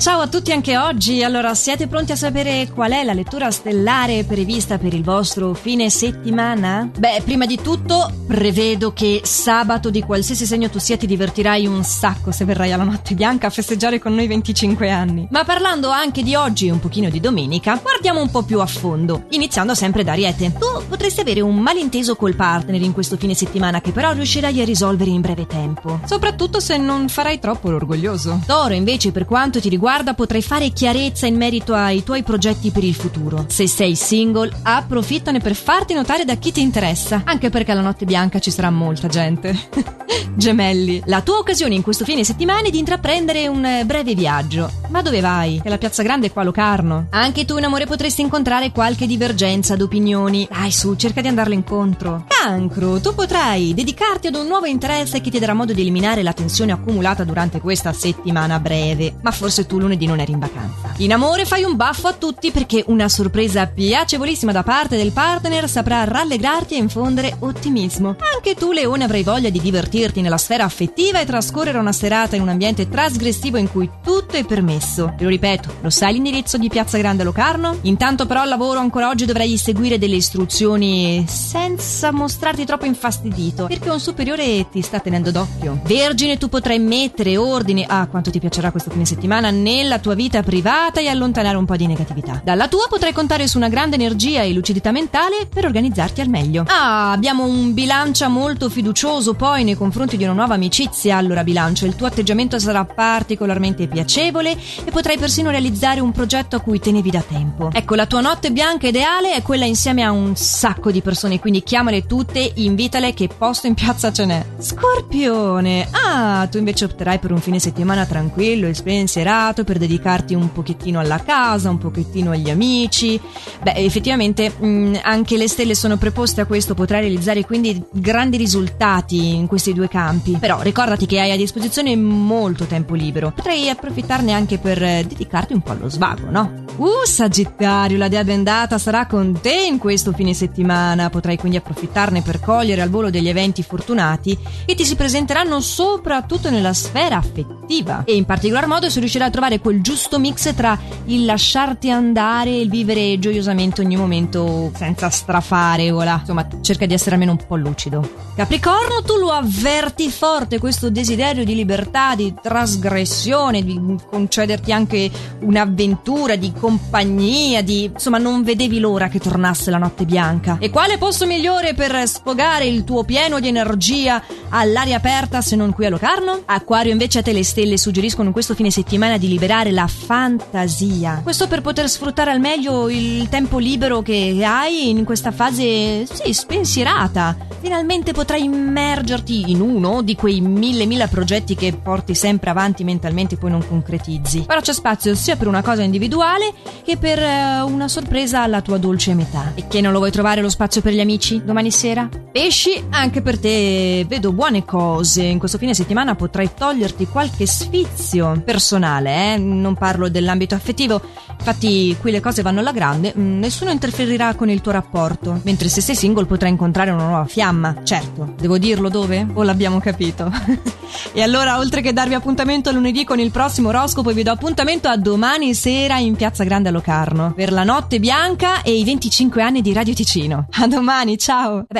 ciao a tutti anche oggi. Allora, siete pronti a sapere qual è la lettura stellare prevista per il vostro fine settimana? Beh, prima di tutto, prevedo che sabato di qualsiasi segno tu sia ti divertirai un sacco se verrai alla notte bianca a festeggiare con noi 25 anni. Ma parlando anche di oggi e un pochino di domenica, guardiamo un po' più a fondo, iniziando sempre da Ariete. Tu potresti avere un malinteso col partner in questo fine settimana che però riuscirai a risolvere in breve tempo. Soprattutto se non farai troppo l'orgoglioso. Toro, invece, per quanto ti riguarda, riguarda potrai fare chiarezza in merito ai tuoi progetti per il futuro. Se sei single, approfittane per farti notare da chi ti interessa, anche perché alla notte bianca ci sarà molta gente. Gemelli, la tua occasione in questo fine settimana è di intraprendere un breve viaggio. Ma dove vai? Che la piazza grande è qua a Locarno. Anche tu in amore potresti incontrare qualche divergenza d'opinioni. Dai su, cerca di andarle incontro. Cancro, tu potrai dedicarti ad un nuovo interesse che ti darà modo di eliminare la tensione accumulata durante questa settimana breve. Ma forse tu lunedì non eri in vacanza. In amore fai un baffo a tutti perché una sorpresa piacevolissima da parte del partner saprà rallegrarti e infondere ottimismo. Anche tu, Leone, avrai voglia di divertirti nella sfera affettiva e trascorrere una serata in un ambiente trasgressivo in cui tutto è permesso. Te lo ripeto, lo sai l'indirizzo di Piazza Grande Locarno? Intanto però al lavoro ancora oggi dovrai seguire delle istruzioni senza mostrarti troppo infastidito perché un superiore ti sta tenendo d'occhio. Vergine, tu potrai mettere ordine a quanto ti piacerà questo fine settimana nella tua vita privata e allontanare un po' di negatività. Dalla tua potrai contare su una grande energia e lucidità mentale per organizzarti al meglio. Ah, abbiamo un bilancia molto fiducioso poi nei confronti di una nuova amicizia. Allora, bilancia, il tuo atteggiamento sarà particolarmente piacevole e potrai persino realizzare un progetto a cui tenevi da tempo. Ecco, la tua notte bianca ideale è quella insieme a un sacco di persone, quindi chiamale tutte, invitale che posto in piazza ce n'è. Scorpione! Ah, tu invece opterai per un fine settimana tranquillo e spensierato per dedicarti un pochettino alla casa, un pochettino agli amici. Beh, effettivamente mh, mm, anche le stelle sono preposte a questo, potrai realizzare quindi grandi risultati in questi due campi. Però ricordati che hai a disposizione molto tempo libero. Potrai approfittarne anche per eh, dedicarti un po' allo svago, no? Uh, Sagittario, la dea bendata sarà con te in questo fine settimana. Potrai quindi approfittarne per cogliere al volo degli eventi fortunati che ti si presenteranno soprattutto nella sfera affettiva. E in particolar modo si riuscirà a trovare quel giusto mix tra il lasciarti andare e il vivere gioiosamente ogni momento senza strafare. Voilà. Insomma, cerca di essere almeno un po' lucido. Capricorno, tu lo avverti forte questo desiderio di libertà, di trasgressione, di concederti anche un'avventura, di compagnia, di... insomma non vedevi l'ora che tornasse la notte bianca. E quale posto migliore per sfogare il tuo pieno di energia all'aria aperta se non qui a Locarno? Acquario invece a te le stelle suggeriscono questo fine settimana di liberare la fantasia. Questo per poter sfruttare al meglio il tempo libero che hai in questa fase, sì, spensierata. Finalmente potrai immergerti in uno di quei mille mila progetti che porti sempre avanti mentalmente e poi non concretizzi. Però c'è spazio sia per una cosa individuale che per uh, una sorpresa alla tua dolce metà. E che non lo vuoi trovare lo spazio per gli amici domani sera? Pesci, anche per te vedo buone cose. In questo fine settimana potrai toglierti qualche sfizio personale, eh? non parlo dell'ambito affettivo. Infatti qui le cose vanno alla grande, mm, nessuno interferirà con il tuo rapporto, mentre se sei single potrai incontrare una nuova fiamma. Certo, devo dirlo dove? O l'abbiamo capito? e allora, oltre che darvi appuntamento lunedì con il prossimo oroscopo, vi do appuntamento a domani sera in Piazza Grande a Locarno per la notte bianca e i 25 anni di Radio Ticino. A domani, ciao! Beh,